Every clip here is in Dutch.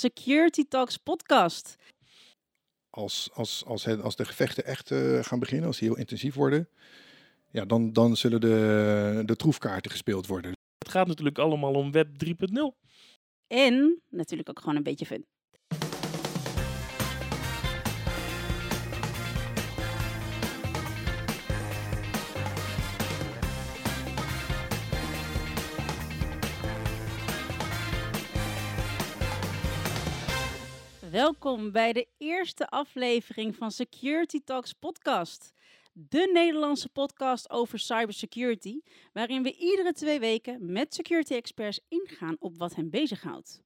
Security Talks podcast. Als, als, als, het, als de gevechten echt eh, gaan beginnen, als die heel intensief worden, ja, dan, dan zullen de, de troefkaarten gespeeld worden. Het gaat natuurlijk allemaal om Web 3.0. En natuurlijk ook gewoon een beetje fun. Welkom bij de eerste aflevering van Security Talks podcast. De Nederlandse podcast over cybersecurity, waarin we iedere twee weken met security experts ingaan op wat hen bezighoudt.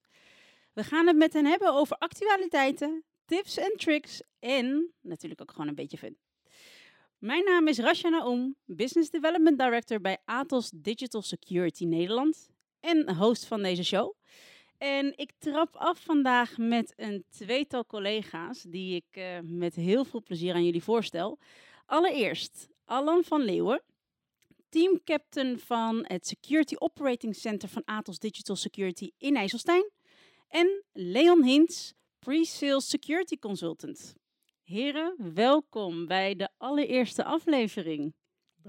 We gaan het met hen hebben over actualiteiten, tips en tricks en natuurlijk ook gewoon een beetje fun. Mijn naam is Rasha Naoum, Business Development Director bij Atos Digital Security Nederland en host van deze show. En ik trap af vandaag met een tweetal collega's die ik uh, met heel veel plezier aan jullie voorstel. Allereerst Alan van Leeuwen, teamcaptain van het Security Operating Center van Atos Digital Security in IJsselstein. En Leon Hintz, pre-sales security consultant. Heren, welkom bij de allereerste aflevering.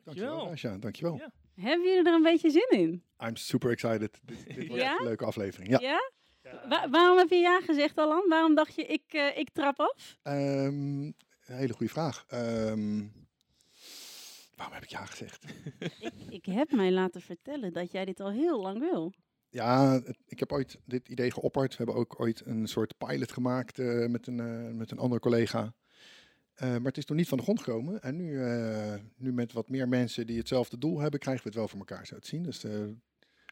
Dankjewel, Asja. Dankjewel. Ja. Hebben jullie er een beetje zin in? I'm super excited. Dit, dit wordt ja? een leuke aflevering. Ja. ja? waarom heb je ja gezegd, Alan? Waarom dacht je, ik, uh, ik trap af? Um, een hele goede vraag. Um, waarom heb ik ja gezegd? ik, ik heb mij laten vertellen dat jij dit al heel lang wil. Ja, ik heb ooit dit idee geopperd. We hebben ook ooit een soort pilot gemaakt uh, met, een, uh, met een andere collega. Uh, maar het is toen niet van de grond gekomen. En nu, uh, nu met wat meer mensen die hetzelfde doel hebben, krijgen we het wel voor elkaar zo te zien. Dus uh,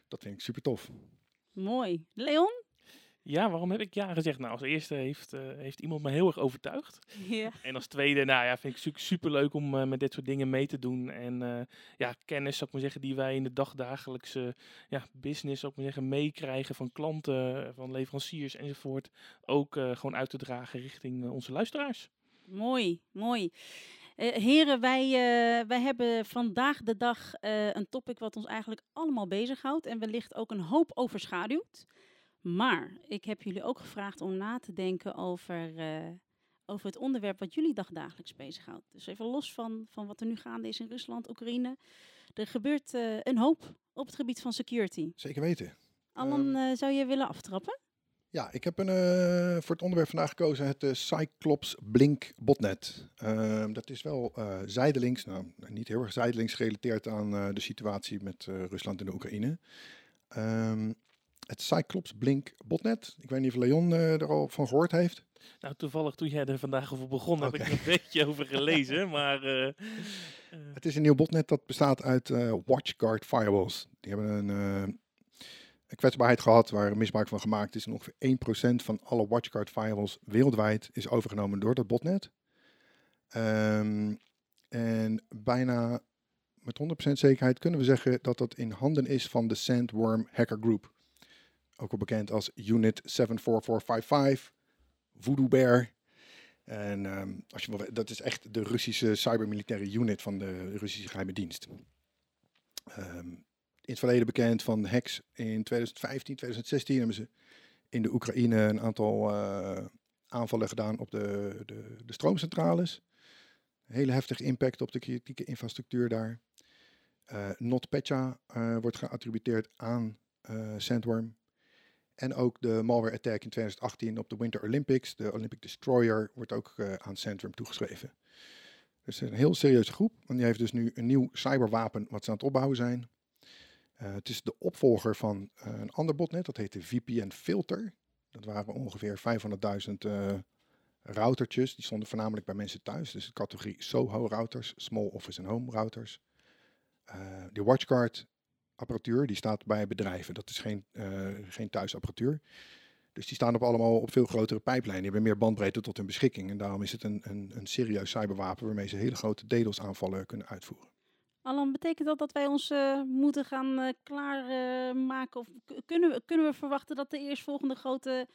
dat vind ik super tof. Mooi. Leon? Ja, waarom heb ik ja gezegd? Nou, als eerste heeft, heeft iemand me heel erg overtuigd. Ja. En als tweede, nou ja, vind ik super leuk om met dit soort dingen mee te doen. En ja, kennis, zou ik maar zeggen, die wij in de dagdagelijkse ja, business, zou ik maar zeggen, meekrijgen van klanten, van leveranciers enzovoort. Ook gewoon uit te dragen richting onze luisteraars. Mooi, mooi. Uh, heren, wij, uh, wij hebben vandaag de dag uh, een topic wat ons eigenlijk allemaal bezighoudt en wellicht ook een hoop overschaduwt. Maar ik heb jullie ook gevraagd om na te denken over, over het onderwerp wat jullie dagdagelijks bezighoudt. Dus even los van, van wat er nu gaande is in Rusland, Oekraïne. Er gebeurt een hoop op het gebied van security. Zeker weten. Alan, um, zou je willen aftrappen? Ja, ik heb een, uh, voor het onderwerp vandaag gekozen het uh, Cyclops Blink botnet. Uh, dat is wel zijdelings, nou niet heel erg zijdelings gerelateerd aan de situatie met Rusland en de Oekraïne. Um, het Cyclops Blink botnet, ik weet niet of Leon er al van gehoord heeft. Nou, toevallig toen jij er vandaag over begon, okay. heb ik er een beetje over gelezen, maar... Het is een nieuw botnet dat bestaat uit WatchGuard firewalls. Die hebben een een kwetsbaarheid gehad waar misbruik van gemaakt is. Ongeveer 1% van alle WatchGuard firewalls wereldwijd is overgenomen door dat botnet. Um, en bijna met 100% zekerheid kunnen we zeggen dat dat in handen is van de Sandworm Hacker Group. Ook wel bekend als Unit 74455, Voodoo Bear. En um, als je dat is echt de Russische cybermilitaire unit van de Russische geheime dienst. Um, in het verleden bekend van hacks in 2015, 2016 hebben ze in de Oekraïne een aantal uh, aanvallen gedaan op de, de, de stroomcentrales. hele heftige impact op de kritieke infrastructuur daar. Uh, NotPetya uh, wordt geattributeerd aan Sandworm. En ook de malware attack in 2018 op de Winter Olympics, de Olympic Destroyer, wordt ook aan Sandworm toegeschreven. Dus een heel serieuze groep, want die heeft dus nu een nieuw cyberwapen wat ze aan het opbouwen zijn. Uh, het is de opvolger van uh, een ander botnet, dat heet de VPN Filter. Dat waren ongeveer 500.000 uh, routertjes. Die stonden voornamelijk bij mensen thuis. Dus de categorie SOHO routers, Small Office and Home routers. De WatchGuard apparatuur, die staat bij bedrijven. Dat is geen, geen thuisapparatuur. Dus die staan op allemaal op veel grotere pijplijnen. Die hebben meer bandbreedte tot hun beschikking. En daarom is het een, een, een serieus cyberwapen waarmee ze hele grote DDoS aanvallen kunnen uitvoeren. Alan, betekent dat dat wij ons uh, moeten gaan uh, klaarmaken? Uh, of kunnen we, kunnen we verwachten dat de eerstvolgende grote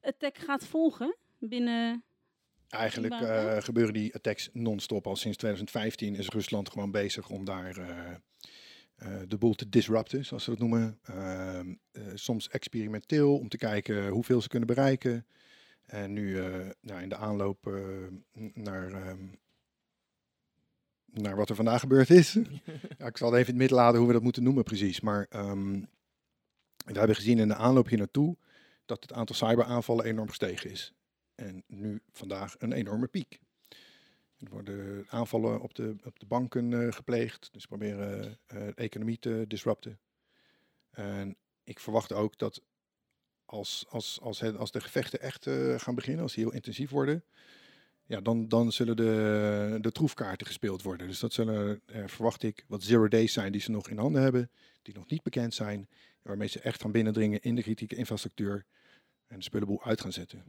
attack gaat volgen binnen... Eigenlijk uh, gebeuren die attacks non-stop. Al sinds 2015 is Rusland gewoon bezig om daar de boel te disrupten, zoals ze dat noemen. Ehm, soms experimenteel om te kijken hoeveel ze kunnen bereiken. En nu nou, in de aanloop naar, ehm, naar wat er vandaag gebeurd is. ja, ik zal het even in het midden laten hoe we dat moeten noemen precies. Maar um, we hebben gezien in de aanloop hier naartoe dat het aantal cyberaanvallen enorm gestegen is. En nu vandaag een enorme piek. Er worden aanvallen op de, op de banken uh, gepleegd. Dus proberen uh, de economie te disrupten. En ik verwacht ook dat als, als, als, het, als de gevechten echt uh, gaan beginnen, als die heel intensief worden, ja, dan, dan zullen de, de troefkaarten gespeeld worden. Dus dat zullen, verwacht ik, wat zero days zijn die ze nog in handen hebben, die nog niet bekend zijn, waarmee ze echt gaan binnendringen in de kritieke infrastructuur en de spullenboel uit gaan zetten.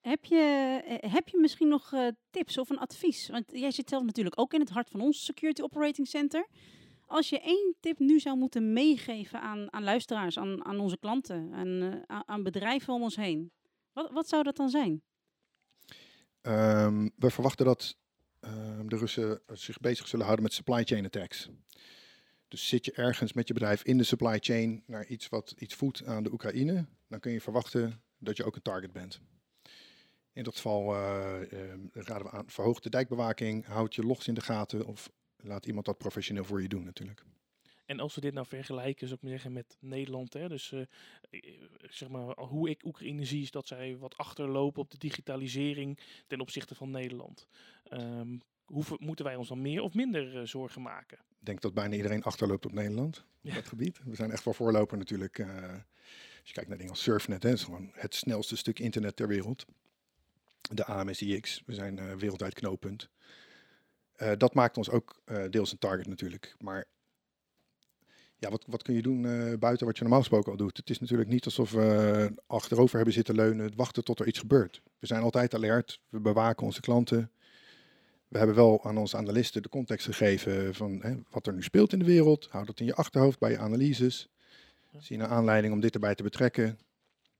Heb je, eh, heb je misschien nog uh, tips of een advies? Want jij zit zelf natuurlijk ook in het hart van ons Security Operating Center. Als je één tip nu zou moeten meegeven aan, aan luisteraars, aan, aan onze klanten, aan, uh, aan bedrijven om ons heen, wat, wat zou dat dan zijn? Um, we verwachten dat um, de Russen zich bezig zullen houden met supply chain attacks. Dus zit je ergens met je bedrijf in de supply chain naar iets wat iets voedt aan de Oekraïne, dan kun je verwachten dat je ook een target bent. In dat geval uh, uh, raden we aan, verhoog de dijkbewaking, houd je logs in de gaten of laat iemand dat professioneel voor je doen natuurlijk. En als we dit nou vergelijken, zou ik maar zeggen, met Nederland. Hè, dus uh, zeg maar, hoe ik Oekraïne zie, is dat zij wat achterlopen op de digitalisering ten opzichte van Nederland. Um, hoeven, moeten wij ons dan meer of minder zorgen maken? Ik denk dat bijna iedereen achterloopt op Nederland, op dat gebied. We zijn echt wel voorloper natuurlijk. als je kijkt naar dingen als Surfnet, hè, is gewoon het snelste stuk internet ter wereld de AMSIX. We zijn uh, wereldwijd knooppunt. Dat maakt ons ook deels een target natuurlijk. Maar ja, wat, wat kun je doen buiten wat je normaal gesproken al doet? Het is natuurlijk niet alsof we achterover hebben zitten leunen, wachten tot er iets gebeurt. We zijn altijd alert, we bewaken onze klanten. We hebben wel aan onze analisten de context gegeven van hè, wat er nu speelt in de wereld. Houd dat in je achterhoofd bij je analyses. Zie je een aanleiding om dit erbij te betrekken.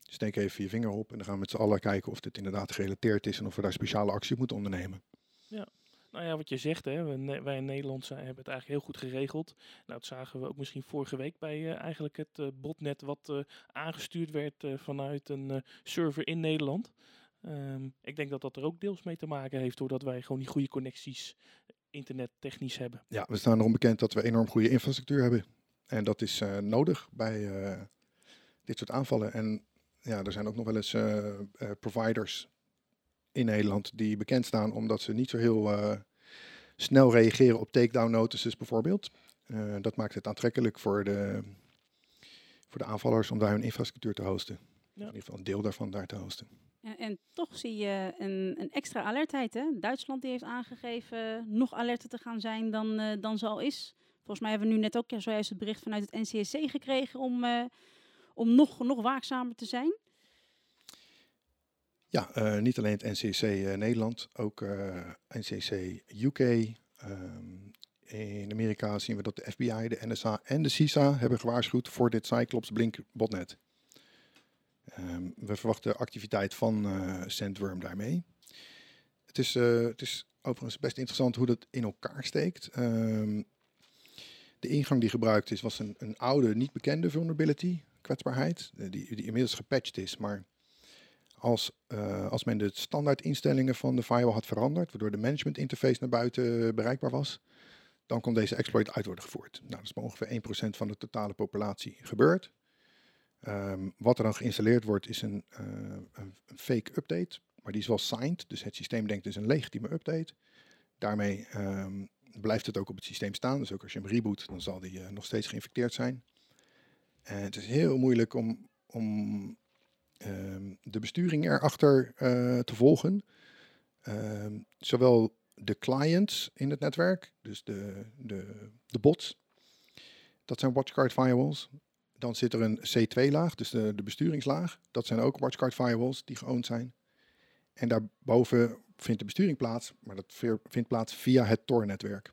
Steek even je vinger op en dan gaan we met z'n allen kijken of dit inderdaad gerelateerd is en of we daar speciale actie moeten ondernemen. Ja. Nou ja, wat je zegt, hè, wij in Nederland zijn, hebben het eigenlijk heel goed geregeld. Nou, dat zagen we ook misschien vorige week bij uh, eigenlijk het uh, botnet wat uh, aangestuurd werd vanuit een server in Nederland. Um, ik denk dat dat er ook deels mee te maken heeft, doordat wij gewoon die goede connecties internettechnisch hebben. Ja, we staan erom bekend dat we enorm goede infrastructuur hebben. En dat is nodig bij dit soort aanvallen. En ja, er zijn ook nog wel eens providers in Nederland die bekend staan omdat ze niet zo heel uh, snel reageren op takedown notices bijvoorbeeld. dat maakt het aantrekkelijk voor de, voor de aanvallers om daar hun infrastructuur te hosten. Ja. In ieder geval een deel daarvan daar te hosten. En, en toch zie je een, een, extra alertheid. Hè? Duitsland die heeft aangegeven nog alerter te gaan zijn dan, dan ze al is. Volgens mij hebben we nu net ook zojuist het bericht vanuit het NCSC gekregen om om nog, nog waakzamer te zijn? Ja, uh, niet alleen het NCC eh, Nederland, ook uh, eh, NCC UK. Ehm, in Amerika zien we dat de FBI, de NSA en de CISA hebben gewaarschuwd voor dit Cyclops Blink botnet. Um, we verwachten activiteit van Sandworm daarmee. Het is, het is overigens best interessant hoe dat in elkaar steekt. Um, de ingang die gebruikt is was een, een oude, niet bekende vulnerability kwetsbaarheid, eh, die, die inmiddels gepatcht is. Maar als, uh, als men de standaard instellingen van de firewall had veranderd, waardoor de management interface naar buiten bereikbaar was, dan kon deze exploit uit worden gevoerd. Nou, dat is maar ongeveer 1% van de totale populatie gebeurd. Um, wat er dan geïnstalleerd wordt is een, uh, een, fake update, maar die is wel signed, dus het systeem denkt dus een legitieme update. Daarmee um, blijft het ook op het systeem staan, dus ook als je hem reboot, dan zal die uh, nog steeds geïnfecteerd zijn. En het is heel moeilijk om, om de besturing erachter uh, te volgen. Um, zowel de clients in het netwerk, dus de, de, de bots, dat zijn watchguard firewalls. Dan zit er een C2-laag, dus de, de besturingslaag. Dat zijn ook watchguard firewalls die geowned zijn. En daarboven vindt de besturing plaats, maar dat vindt plaats via het Tor-netwerk.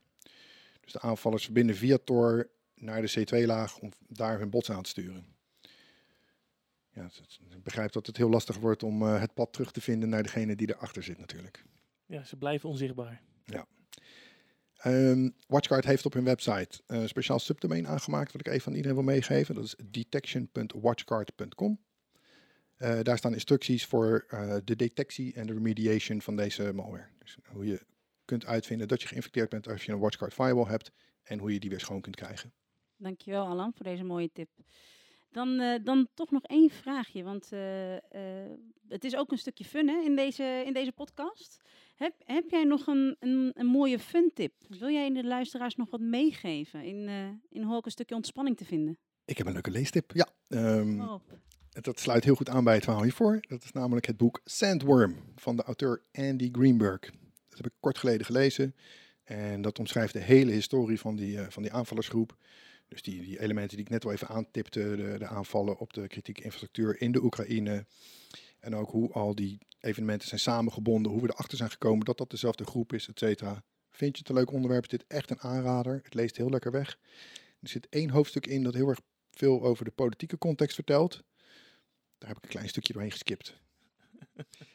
Dus de aanvallers verbinden via Tor naar de C2-laag om daar hun bots aan te sturen. Ja, ik begrijp dat het heel lastig wordt om uh, het pad terug te vinden naar degene die erachter zit natuurlijk. Ja, ze blijven onzichtbaar. Ja. Um, WatchGuard heeft op hun website een speciaal subdomein aangemaakt, wat ik even aan iedereen wil meegeven. Dat is detection.watchguard.com. Uh, daar staan instructies voor uh, de detectie en de remediation van deze malware. Dus hoe je kunt uitvinden dat je geïnfecteerd bent als je een WatchGuard firewall hebt en hoe je die weer schoon kunt krijgen. Dankjewel Alan voor deze mooie tip. Dan, uh, dan toch nog één vraagje, want het is ook een stukje fun hè, in, deze, in deze podcast. Heb, heb jij nog een, een, een mooie fun tip? Wil jij de luisteraars nog wat meegeven in, in hoe ook een stukje ontspanning te vinden? Ik heb een leuke leestip, ja. Um, dat sluit heel goed aan bij het verhaal hiervoor. Dat is namelijk het boek Sandworm van de auteur Andy Greenberg. Dat heb ik kort geleden gelezen. En dat omschrijft de hele historie van die, van die aanvallersgroep. Dus die, die elementen die ik net al even aantipte, de, de aanvallen op de kritieke infrastructuur in de Oekraïne. En ook hoe al die evenementen zijn samengebonden, hoe we erachter zijn gekomen dat dat dezelfde groep is, et cetera. Vind je het een leuk onderwerp? Is dit echt een aanrader? Het leest heel lekker weg. Er zit één hoofdstuk in dat heel erg veel over de politieke context vertelt. Daar heb ik een klein stukje doorheen geskipt.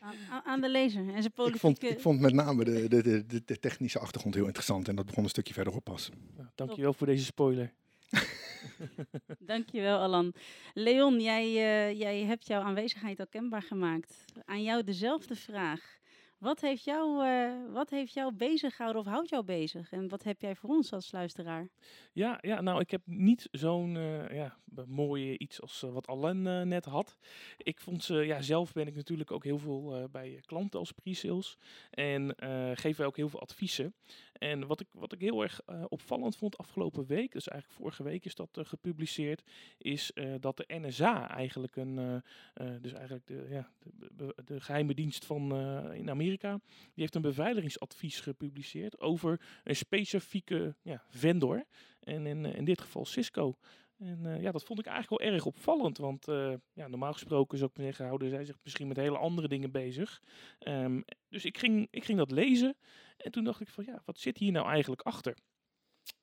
Aan, aan de lezer en zijn politieke... Ik vond, ik vond met name de, de, de, de, technische achtergrond heel interessant en dat begon een stukje verderop pas. Nou, dankjewel voor deze spoiler. Dankjewel Alan. Leon, jij, uh, jij hebt jouw aanwezigheid al kenbaar gemaakt. Aan jou dezelfde vraag. Wat heeft, jou, uh, wat heeft jou bezig gehouden of houdt jou bezig? En wat heb jij voor ons als luisteraar? Ja, ja nou, ik heb niet zo'n uh, ja, mooie iets als uh, wat Alain net had. Ik vond ze, ja, zelf ben ik natuurlijk ook heel veel bij klanten als pre-sales. En geef wij ook heel veel adviezen. En wat ik, wat ik heel erg opvallend vond afgelopen week, dus eigenlijk vorige week is dat gepubliceerd, is dat de NSA eigenlijk een, dus eigenlijk de, ja, de, de, geheime dienst van in Amerika die heeft een beveiligingsadvies gepubliceerd over een specifieke ja, vendor. En in, eh, in dit geval Cisco. En uh, ja, dat vond ik eigenlijk wel erg opvallend. Want uh, ja, normaal gesproken zou ik zeggen, houden zij zich misschien met hele andere dingen bezig. Um, dus ik ging, ik ging dat lezen. En toen dacht ik van ja, wat zit hier nou eigenlijk achter?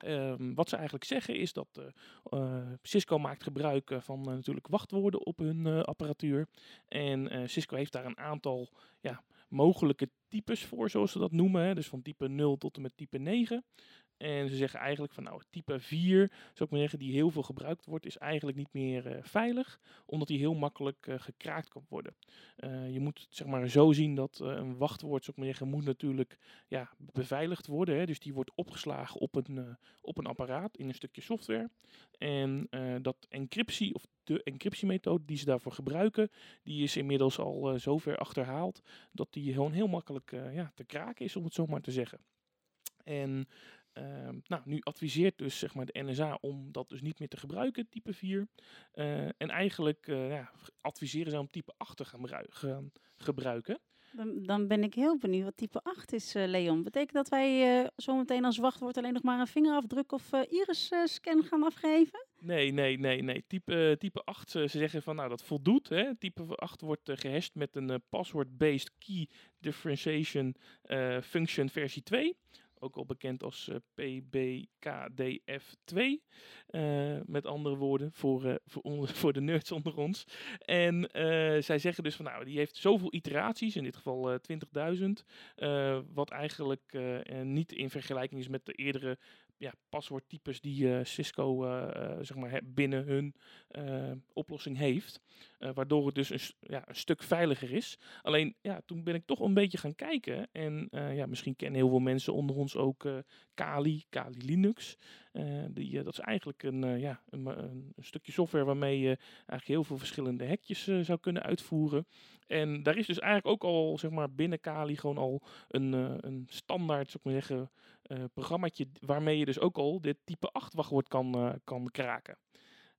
Um, wat ze eigenlijk zeggen is dat Cisco maakt gebruik van natuurlijk wachtwoorden op hun apparatuur. En Cisco heeft daar een aantal ja, mogelijke types voor, zoals ze dat noemen. Hè. Dus van type 0 tot en met type 9. En ze zeggen eigenlijk van nou, type 4, zou ik maar zeggen, die heel veel gebruikt wordt, is eigenlijk niet meer uh, veilig, omdat die heel makkelijk uh, gekraakt kan worden. Uh, je moet het zeg maar zo zien dat een wachtwoord, zou ik maar zeggen, moet natuurlijk ja, beveiligd worden. Hè. Dus die wordt opgeslagen op een, op een apparaat in een stukje software. En dat encryptie, of de encryptiemethode die ze daarvoor gebruiken, die is inmiddels al zover achterhaald dat die gewoon heel makkelijk ja, te kraken is, om het zo maar te zeggen. En uh, nou, nu adviseert dus zeg maar, de NSA om dat dus niet meer te gebruiken, type 4. Uh, en eigenlijk uh, ja, adviseren ze om type 8 te gaan, gaan gebruiken. Dan, dan, ben ik heel benieuwd wat type 8 is, uh, Leon. Betekent dat wij zometeen als wachtwoord alleen nog maar een vingerafdruk of iris-scan gaan afgeven? Nee, nee, nee, nee. Type, type 8, ze zeggen van nou dat voldoet. Hè. Type 8 wordt gehashed met een password-based key differentiation function versie 2 ook al bekend als uh, PBKDF2. Uh, met andere woorden, voor, uh, voor, onder, voor, de nerds onder ons. En zij zeggen dus van nou, die heeft zoveel iteraties, in dit geval 20.000. wat eigenlijk niet in vergelijking is met de eerdere ja, paswoordtypes die uh, Cisco uh, zeg maar, binnen hun oplossing heeft. waardoor het dus een, ja, een stuk veiliger is. Alleen ja, toen ben ik toch een beetje gaan kijken. En ja, misschien kennen heel veel mensen onder ons ook Kali, Kali Linux. die, dat is eigenlijk een, ja, een, een, stukje software waarmee je eigenlijk heel veel verschillende hekjes zou kunnen uitvoeren. En daar is dus eigenlijk ook al zeg maar, binnen Kali gewoon al een, een standaard, zou ik maar zeggen uh, programmaatje waarmee je dus ook al dit type 8 wachtwoord kan, uh, kan kraken.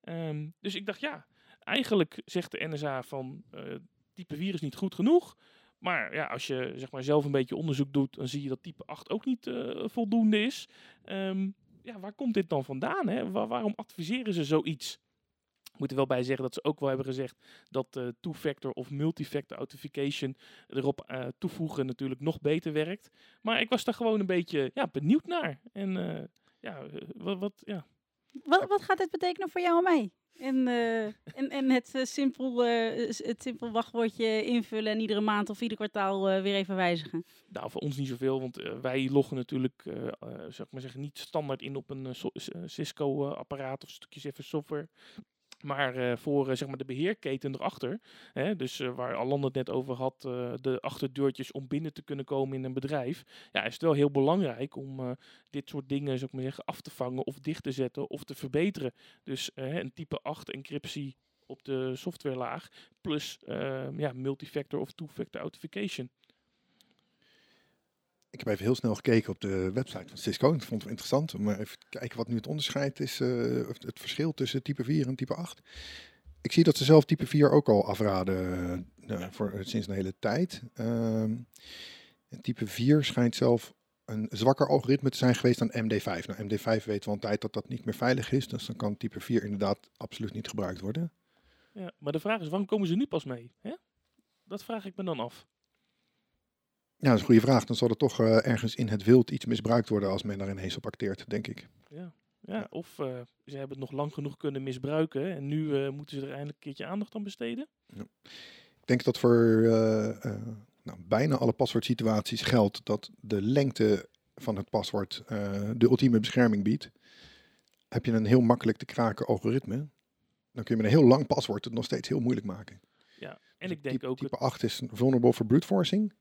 Um, dus ik dacht, ja, eigenlijk zegt de NSA van uh, type 4 is niet goed genoeg. Maar ja, als je zeg maar, zelf een beetje onderzoek doet, dan zie je dat type 8 ook niet voldoende is. Um, ja, waar komt dit dan vandaan? Hè? Waar, waarom adviseren ze zoiets? Moet er wel bij zeggen dat ze ook wel hebben gezegd dat uh, two-factor of multi-factor authentication erop uh, toevoegen natuurlijk nog beter werkt. Maar ik was daar gewoon een beetje ja, benieuwd naar. En uh, ja, wat, wat, ja, Wat, wat gaat dit betekenen voor jou en mij? En, en, en het, simpel, het simpel wachtwoordje invullen en iedere maand of ieder kwartaal weer even wijzigen? Nou, voor ons niet zoveel, want wij loggen natuurlijk, zeg maar zeggen, niet standaard in op een Cisco-apparaat of stukjes even software. Maar uh, voor uh, zeg maar de beheerketen erachter, hè, dus uh, waar Alan het net over had, de achterdeurtjes om binnen te kunnen komen in een bedrijf, ja, is het wel heel belangrijk om dit soort dingen ik maar zeggen, af te vangen of dicht te zetten of te verbeteren. Dus een type 8 encryptie op de softwarelaag plus ja, multifactor of two-factor authentication. Ik heb even heel snel gekeken op de website van Cisco. Ik vond het interessant om even te kijken wat nu het onderscheid is, uh, het verschil tussen type 4 en type 8. Ik zie dat ze zelf type 4 ook al afraden uh, voor, sinds een hele tijd. Uh, type 4 schijnt zelf een zwakker algoritme te zijn geweest dan MD5. Nou, MD5 weten we al een tijd dat dat niet meer veilig is, dus dan kan type 4 inderdaad absoluut niet gebruikt worden. Ja, maar de vraag is, waarom komen ze nu pas mee? Hè? Dat vraag ik me dan af. Ja, dat is een goede vraag. Dan zal er toch uh, ergens in het wild iets misbruikt worden als men daar ineens op acteert, denk ik. Ja, ja of uh, ze hebben het nog lang genoeg kunnen misbruiken en nu uh, moeten ze er eindelijk een keertje aandacht aan besteden. Ja. Ik denk dat voor nou, bijna alle paswoordsituaties geldt dat de lengte van het paswoord de ultieme bescherming biedt. Heb je een heel makkelijk te kraken algoritme, dan kun je met een heel lang paswoord het nog steeds heel moeilijk maken. Ja, en dus ik denk type, ook... Type 8 is vulnerable voor brute forcing.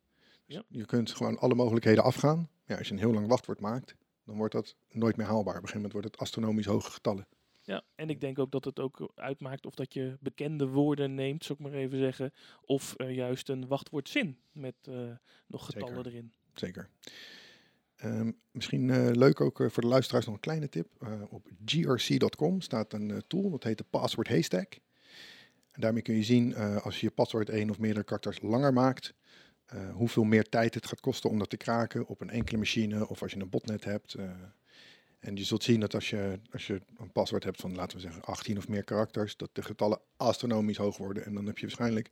Je kunt gewoon alle mogelijkheden afgaan. Ja, als je een heel lang wachtwoord maakt, dan wordt dat nooit meer haalbaar. Op een gegeven moment wordt het astronomisch hoge getallen. Ja, en ik denk ook dat het ook uitmaakt of dat je bekende woorden neemt, zou ik maar even zeggen, of uh, juist een wachtwoordzin met uh, nog getallen Zeker. erin. Zeker. Um, misschien uh, leuk ook voor de luisteraars nog een kleine tip. op grc.com staat een tool, dat heet de Password Haystack. En daarmee kun je zien als je je paswoord één of meerdere karakters langer maakt, uh, hoeveel meer tijd het gaat kosten om dat te kraken op een enkele machine of als je een botnet hebt. Uh, en je zult zien dat als je, als je een paswoord hebt van, laten we zeggen, 18 of meer karakters, dat de getallen astronomisch hoog worden. En dan heb je waarschijnlijk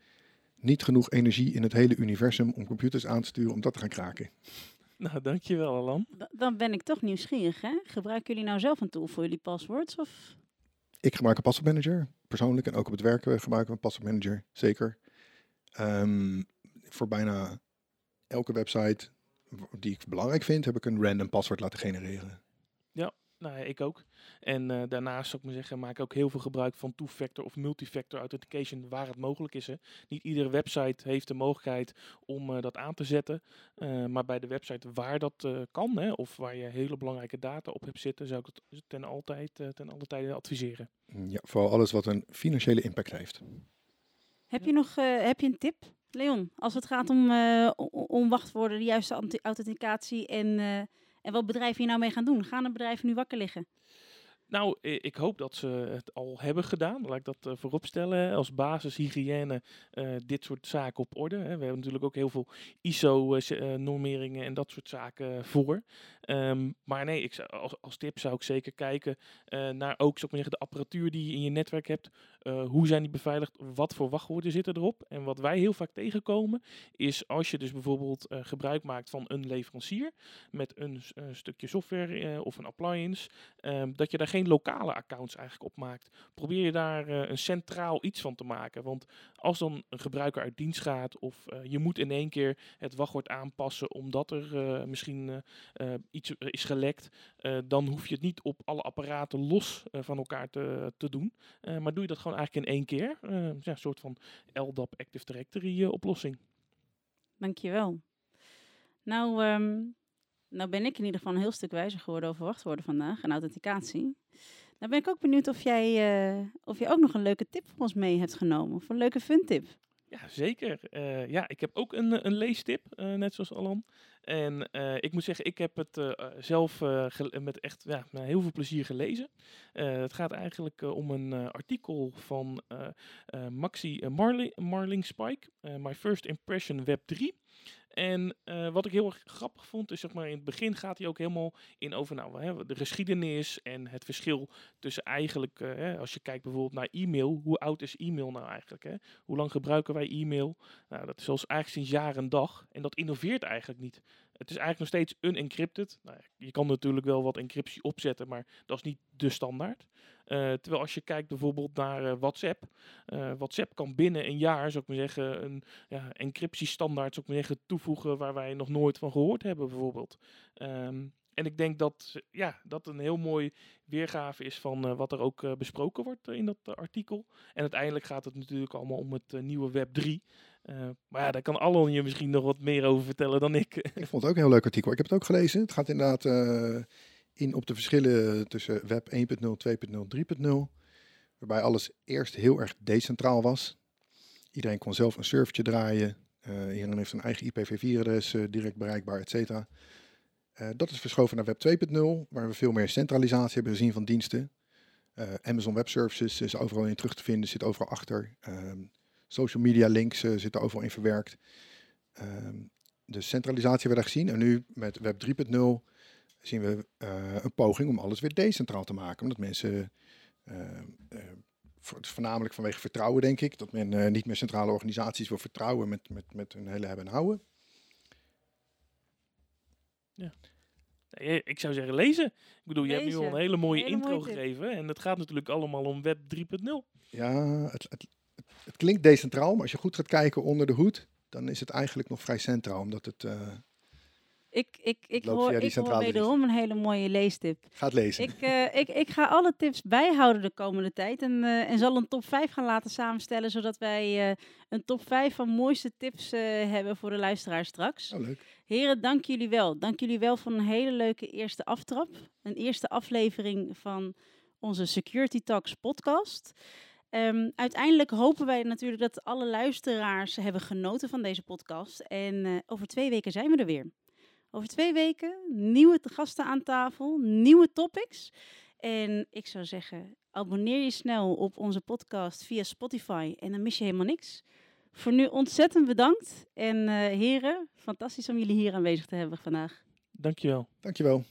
niet genoeg energie in het hele universum om computers aan te sturen om dat te gaan kraken. Nou, dankjewel Alan. Dan ben ik toch nieuwsgierig, hè? Gebruiken jullie nou zelf een tool voor jullie passwords? Of? Ik gebruik een passwordmanager, persoonlijk. En ook op het werk gebruiken we een passwordmanager, zeker. Um, voor bijna elke website die ik belangrijk vind, heb ik een random paswoord laten genereren. Ja, nou ja, ik ook. En uh, daarnaast zou ik maar zeggen, maak ik ook heel veel gebruik van two-factor of multifactor authentication waar het mogelijk is. Hè. Niet iedere website heeft de mogelijkheid om uh, dat aan te zetten. Uh, maar bij de website waar dat kan, hè, of waar je hele belangrijke data op hebt zitten, zou ik het ten altijd, ten alle tijde adviseren. Ja, vooral alles wat een financiële impact heeft. Heb je nog heb je een tip Leon, als het gaat om, uh, om wachtwoorden, de juiste authenticatie en, uh, en wat bedrijven hier nou mee gaan doen, gaan de bedrijven nu wakker liggen? Nou, ik hoop dat ze het al hebben gedaan. Laat ik dat uh, voorop stellen. Als basishygiëne uh, dit soort zaken op orde. Hè. We hebben natuurlijk ook heel veel ISO-normeringen en dat soort zaken voor. Um, maar nee, ik als, als, tip zou ik zeker kijken uh, naar ook de apparatuur die je in je netwerk hebt. Uh, hoe zijn die beveiligd? Wat voor wachtwoorden zitten erop? En wat wij heel vaak tegenkomen is als je dus bijvoorbeeld uh, gebruik maakt van een leverancier met een stukje software of een appliance, um, dat je daar geen lokale accounts eigenlijk op maakt. Probeer je daar een centraal iets van te maken. Want als dan een gebruiker uit dienst gaat of je moet in één keer het wachtwoord aanpassen omdat er misschien iets is gelekt, uh, dan hoef je het niet op alle apparaten los uh, van elkaar te, te doen. Maar doe je dat gewoon eigenlijk in één keer. ja, een soort van LDAP Active Directory oplossing. Dankjewel. Nou, um, nou ben ik in ieder geval een heel stuk wijzer geworden over wachtwoorden vandaag en authenticatie. Nou ben ik ook benieuwd of jij, of je ook nog een leuke tip voor ons mee hebt genomen. Of een leuke fun tip. Ja, zeker. Uh, ja, ik heb ook een, een leestip, uh, net zoals Alan. En uh, ik moet zeggen, ik heb het zelf met echt ja, met heel veel plezier gelezen. het gaat eigenlijk om een artikel van Maxi Marling Spike, My First Impression Web 3. En uh, wat ik heel erg grappig vond, is zeg maar in het begin gaat hij ook helemaal in over nou, de geschiedenis en het verschil tussen eigenlijk, hè, als je kijkt bijvoorbeeld naar e-mail, hoe oud is e-mail nou eigenlijk? Hè? Hoe lang gebruiken wij e-mail? Nou, dat is zelfs eigenlijk sinds jaar en dag en dat innoveert eigenlijk niet. Het is eigenlijk nog steeds unencrypted. Nou, je kan natuurlijk wel wat encryptie opzetten, maar dat is niet de standaard. Uh, terwijl als je kijkt bijvoorbeeld naar uh, WhatsApp. Uh, WhatsApp kan binnen een jaar, zou ik maar zeggen, een ja, encryptiestandaard zou ik maar zeggen, toevoegen waar wij nog nooit van gehoord hebben bijvoorbeeld. Um, en ik denk dat ja, dat een heel mooi weergave is van uh, wat er ook uh, besproken wordt in dat artikel. En uiteindelijk gaat het natuurlijk allemaal om het nieuwe Web 3. maar ja, daar kan Alon je misschien nog wat meer over vertellen dan ik. ik vond het ook een heel leuk artikel. Ik heb het ook gelezen. Het gaat inderdaad in op de verschillen tussen Web 1.0, 2.0, 3.0. Waarbij alles eerst heel erg decentraal was. Iedereen kon zelf een servertje draaien. iedereen heeft een eigen IPv4-adres direct bereikbaar, et cetera. Uh, dat is verschoven naar Web 2.0, waar we veel meer centralisatie hebben gezien van diensten. Uh, Amazon Web Services is overal in terug te vinden, zit overal achter. Um, social media links uh, zitten overal in verwerkt. Um, de centralisatie hebben we gezien. En nu met Web 3.0 zien we een poging om alles weer decentraal te maken. Omdat mensen, ehm, voornamelijk vanwege vertrouwen denk ik, dat men niet meer centrale organisaties wil vertrouwen met, met, met hun hele hebben en houden. Ja. Ik zou zeggen lezen. Ik bedoel, je hebt nu al een hele mooie intro gegeven. En het gaat natuurlijk allemaal om Web 3.0. Ja, het, het, het, klinkt decentraal, maar als je goed gaat kijken onder de hoed, dan is het eigenlijk nog vrij centraal. Omdat het, uh, ik, ik, ik, hoor, ik hoor wederom een hele mooie leestip. Ga het lezen. Ik, uh, ik, ik ga alle tips bijhouden de komende tijd. En, uh, en zal een top 5 gaan laten samenstellen. Zodat wij uh, een top 5 van mooiste tips hebben voor de luisteraar straks. Oh, leuk. Heren, dank jullie wel. Dank jullie wel voor een hele leuke eerste aftrap. Een eerste aflevering van onze Security Talks podcast. Um, uiteindelijk hopen wij natuurlijk dat alle luisteraars hebben genoten van deze podcast. En over twee weken zijn we er weer. Over twee weken nieuwe gasten aan tafel, nieuwe topics. En ik zou zeggen, abonneer je snel op onze podcast via Spotify en dan mis je helemaal niks. Voor nu ontzettend bedankt. En uh, heren, fantastisch om jullie hier aanwezig te hebben vandaag. Dankjewel. Dankjewel.